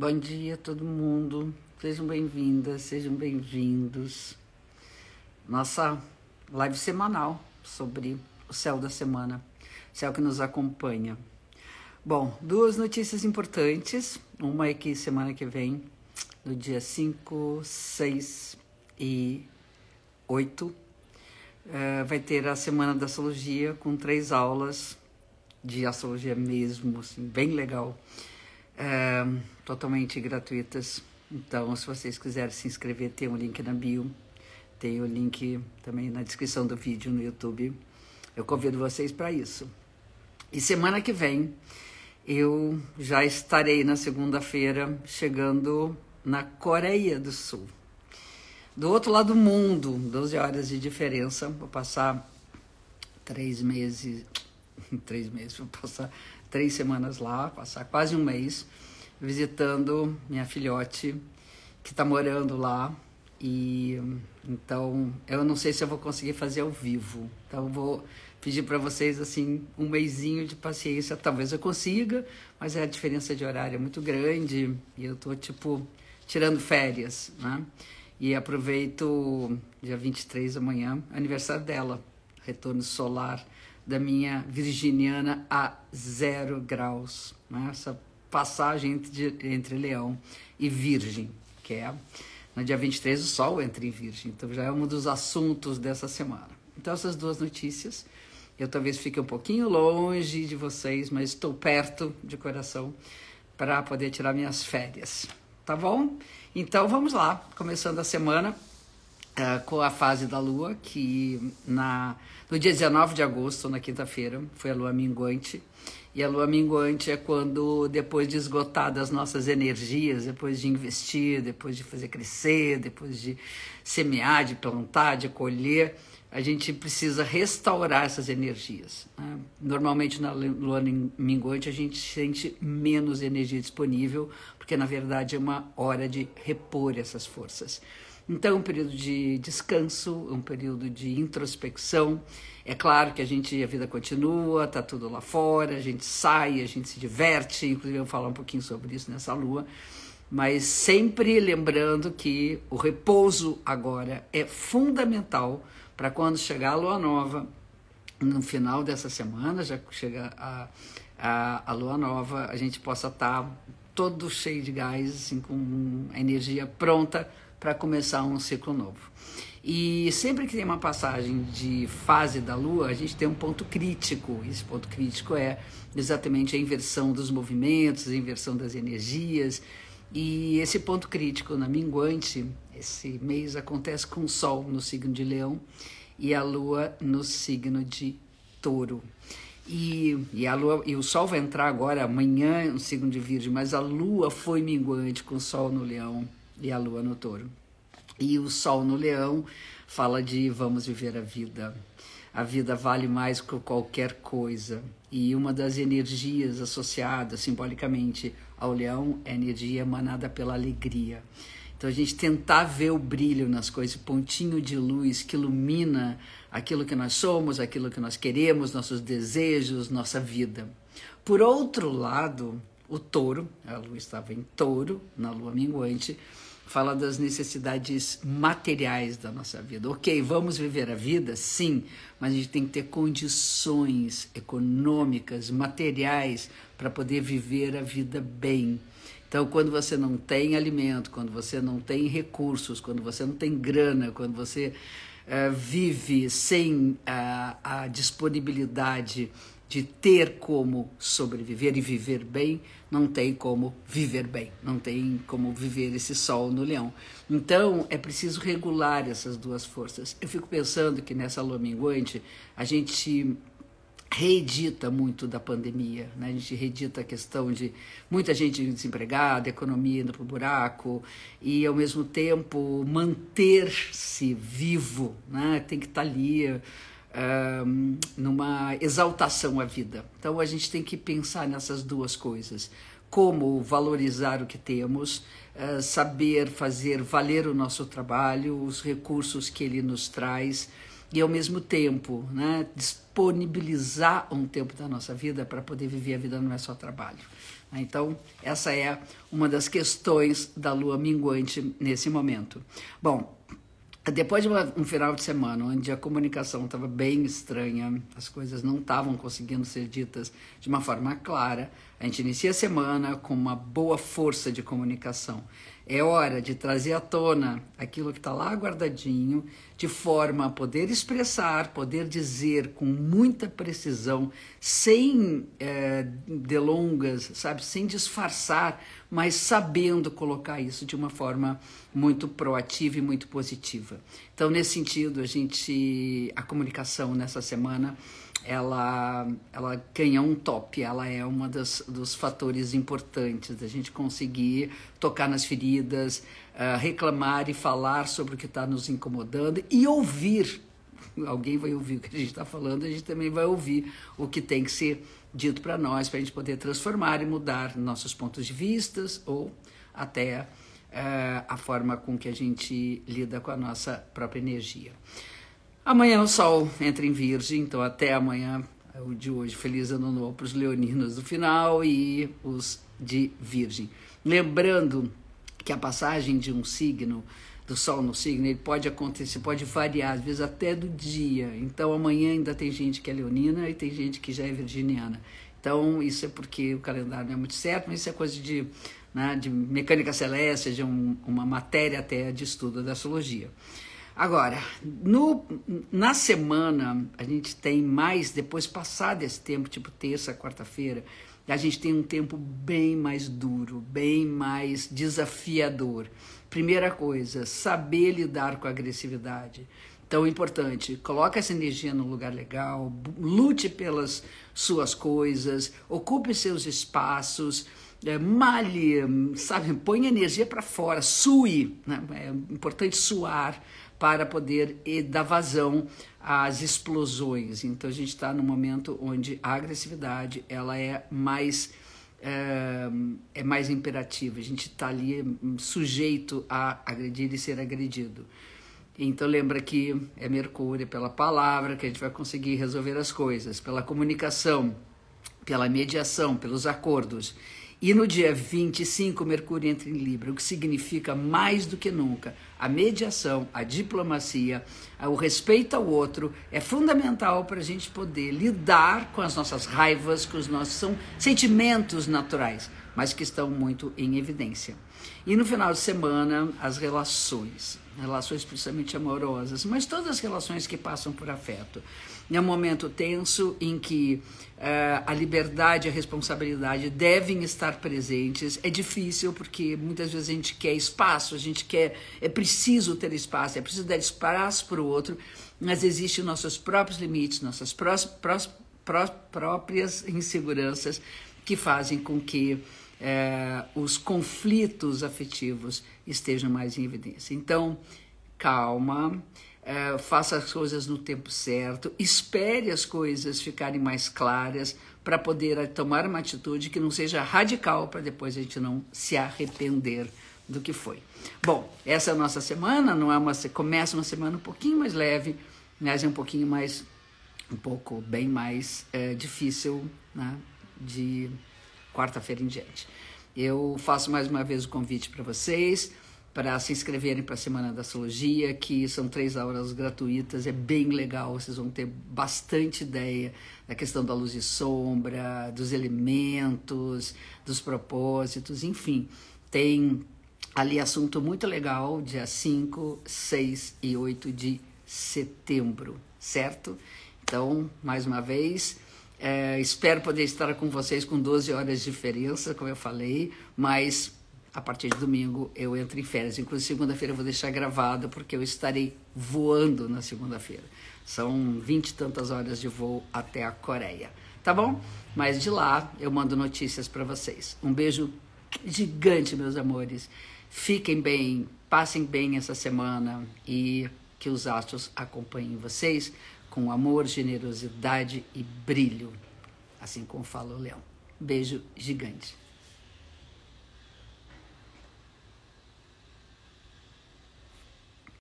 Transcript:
Bom dia todo mundo. Sejam bem-vindas, sejam bem-vindos. Nossa live semanal sobre o céu da semana, céu que nos acompanha. Bom, duas notícias importantes. Uma é que semana que vem, no dia 5, 6 e 8, eh, vai ter a Semana da Astrologia com três aulas de astrologia mesmo, assim, bem legal, é, totalmente gratuitas. Então, se vocês quiserem se inscrever, tem um link na bio, tem o um link também na descrição do vídeo no YouTube. Eu convido vocês para isso. E semana que vem eu já estarei na segunda-feira chegando na Coreia do Sul. Do outro lado do mundo, 12 horas de diferença. Vou passar três meses, três meses, vou passar três semanas lá, passar quase um mês visitando minha filhote que está morando lá. E então eu não sei se eu vou conseguir fazer ao vivo. Então vou pedir para vocês assim um mêsinho de paciência. Talvez eu consiga, mas é a diferença de horário é muito grande e eu tô tipo tirando férias, né? E aproveito dia 23 amanhã, aniversário dela, retorno solar da minha virginiana a zero graus. Né? Essa passagem entre, entre Leão e Virgem, que é no dia 23 o Sol entra em Virgem. Então já é um dos assuntos dessa semana. Então essas duas notícias. Eu talvez fique um pouquinho longe de vocês, mas estou perto de coração para poder tirar minhas férias. Tá bom? Então vamos lá, começando a semana uh, com a fase da Lua, que na, no dia 19 de agosto, na quinta-feira, foi a Lua minguante. E a Lua minguante é quando, depois de esgotar as nossas energias, depois de investir, depois de fazer crescer, depois de semear, de plantar, de colher, a gente precisa restaurar essas energias. Né? Normalmente na lua minguante a gente sente menos energia disponível, porque na verdade é uma hora de repor essas forças. Então, um período de descanso, um período de introspecção. É claro que a gente, a vida continua, tá tudo lá fora, a gente sai, a gente se diverte, inclusive eu vou falar um pouquinho sobre isso nessa lua, mas sempre lembrando que o repouso agora é fundamental para quando chegar a lua nova, no final dessa semana, já chega a, a, a lua nova, a gente possa estar tá todo cheio de gás, assim, com a energia pronta para começar um ciclo novo. E sempre que tem uma passagem de fase da Lua, a gente tem um ponto crítico. Esse ponto crítico é exatamente a inversão dos movimentos, a inversão das energias. E esse ponto crítico na minguante, esse mês acontece com o Sol no signo de Leão e a Lua no signo de Touro. E, e, a lua, e o Sol vai entrar agora amanhã no signo de Virgem, mas a Lua foi minguante com o Sol no Leão e a Lua no Touro. E o Sol no Leão fala de vamos viver a vida. A vida vale mais que qualquer coisa. E uma das energias associadas simbolicamente ao leão é a energia emanada pela alegria. Então a gente tentar ver o brilho nas coisas, pontinho de luz que ilumina aquilo que nós somos, aquilo que nós queremos, nossos desejos, nossa vida. Por outro lado, o touro, a lua estava em touro, na lua minguante, fala das necessidades materiais da nossa vida. Ok, vamos viver a vida? Sim, mas a gente tem que ter condições econômicas, materiais, para poder viver a vida bem. Então, quando você não tem alimento, quando você não tem recursos, quando você não tem grana, quando você uh, vive sem a, a disponibilidade de ter como sobreviver e viver bem, não tem como viver bem, não tem como viver esse sol no leão. Então, é preciso regular essas duas forças. Eu fico pensando que nessa lua minguante, a gente reedita muito da pandemia, né? a gente reedita a questão de muita gente desempregada, economia indo para o buraco e ao mesmo tempo manter-se vivo, né? tem que estar tá ali um, numa exaltação à vida. Então a gente tem que pensar nessas duas coisas, como valorizar o que temos, uh, saber fazer valer o nosso trabalho, os recursos que ele nos traz e ao mesmo tempo né, disponibilizar um tempo da nossa vida para poder viver a vida não é só trabalho. Então, essa é uma das questões da lua minguante nesse momento. Bom, depois de um final de semana onde a comunicação estava bem estranha, as coisas não estavam conseguindo ser ditas de uma forma clara, a gente inicia a semana com uma boa força de comunicação. É hora de trazer à tona aquilo que está lá guardadinho, de forma a poder expressar, poder dizer com muita precisão, sem é, delongas, sabe, sem disfarçar, mas sabendo colocar isso de uma forma muito proativa e muito positiva. Então, nesse sentido, a gente, a comunicação nessa semana ela, ela ganha um top, ela é uma das, dos fatores importantes da gente conseguir tocar nas feridas, uh, reclamar e falar sobre o que está nos incomodando e ouvir. Alguém vai ouvir o que a gente está falando, a gente também vai ouvir o que tem que ser dito para nós, para a gente poder transformar e mudar nossos pontos de vistas ou até uh, a forma com que a gente lida com a nossa própria energia. Amanhã o sol entra em Virgem, então até amanhã, é o de hoje. Feliz ano novo para os leoninos do final e os de Virgem. Lembrando que a passagem de um signo, do sol no signo, ele pode acontecer, pode variar, às vezes até do dia. Então amanhã ainda tem gente que é leonina e tem gente que já é virginiana. Então isso é porque o calendário não é muito certo, mas isso é coisa de, né, de mecânica celeste, de um, uma matéria até de estudo da astrologia. Agora, no, na semana, a gente tem mais, depois passado esse tempo, tipo terça, quarta-feira, a gente tem um tempo bem mais duro, bem mais desafiador. Primeira coisa, saber lidar com a agressividade. Então, importante, coloque essa energia no lugar legal, lute pelas suas coisas, ocupe seus espaços, é, malhe, sabe, põe energia para fora, sue, né? é importante suar para poder dar vazão às explosões. Então a gente está no momento onde a agressividade ela é mais é, é mais imperativa. A gente está ali hum, sujeito a agredir e ser agredido. Então lembra que é Mercúrio, pela palavra que a gente vai conseguir resolver as coisas, pela comunicação, pela mediação, pelos acordos. E no dia 25, Mercúrio entra em Libra, o que significa mais do que nunca a mediação, a diplomacia, o respeito ao outro é fundamental para a gente poder lidar com as nossas raivas, com os nossos são sentimentos naturais, mas que estão muito em evidência. E no final de semana, as relações, relações principalmente amorosas, mas todas as relações que passam por afeto. É um momento tenso em que uh, a liberdade e a responsabilidade devem estar presentes. É difícil porque muitas vezes a gente quer espaço, a gente quer, é preciso ter espaço, é preciso dar espaço para o outro, mas existem nossos próprios limites, nossas pró pró pró próprias inseguranças que fazem com que é, os conflitos afetivos estejam mais em evidência. Então, calma, é, faça as coisas no tempo certo, espere as coisas ficarem mais claras para poder tomar uma atitude que não seja radical para depois a gente não se arrepender do que foi. Bom, essa é a nossa semana, não é uma começa uma semana um pouquinho mais leve, mas é um pouquinho mais um pouco bem mais é, difícil, né, de quarta-feira em diante. Eu faço mais uma vez o convite para vocês para se inscreverem para a Semana da Astrologia, que são três aulas gratuitas, é bem legal, vocês vão ter bastante ideia da questão da luz e sombra, dos elementos, dos propósitos, enfim, tem ali assunto muito legal, dia 5, 6 e 8 de setembro, certo? Então, mais uma vez, é, espero poder estar com vocês com 12 horas de diferença, como eu falei, mas a partir de domingo eu entro em férias. Inclusive, segunda-feira eu vou deixar gravado, porque eu estarei voando na segunda-feira. São vinte e tantas horas de voo até a Coreia. Tá bom? Mas de lá eu mando notícias para vocês. Um beijo gigante, meus amores. Fiquem bem, passem bem essa semana e que os astros acompanhem vocês com amor, generosidade e brilho, assim como fala o leão. Beijo gigante.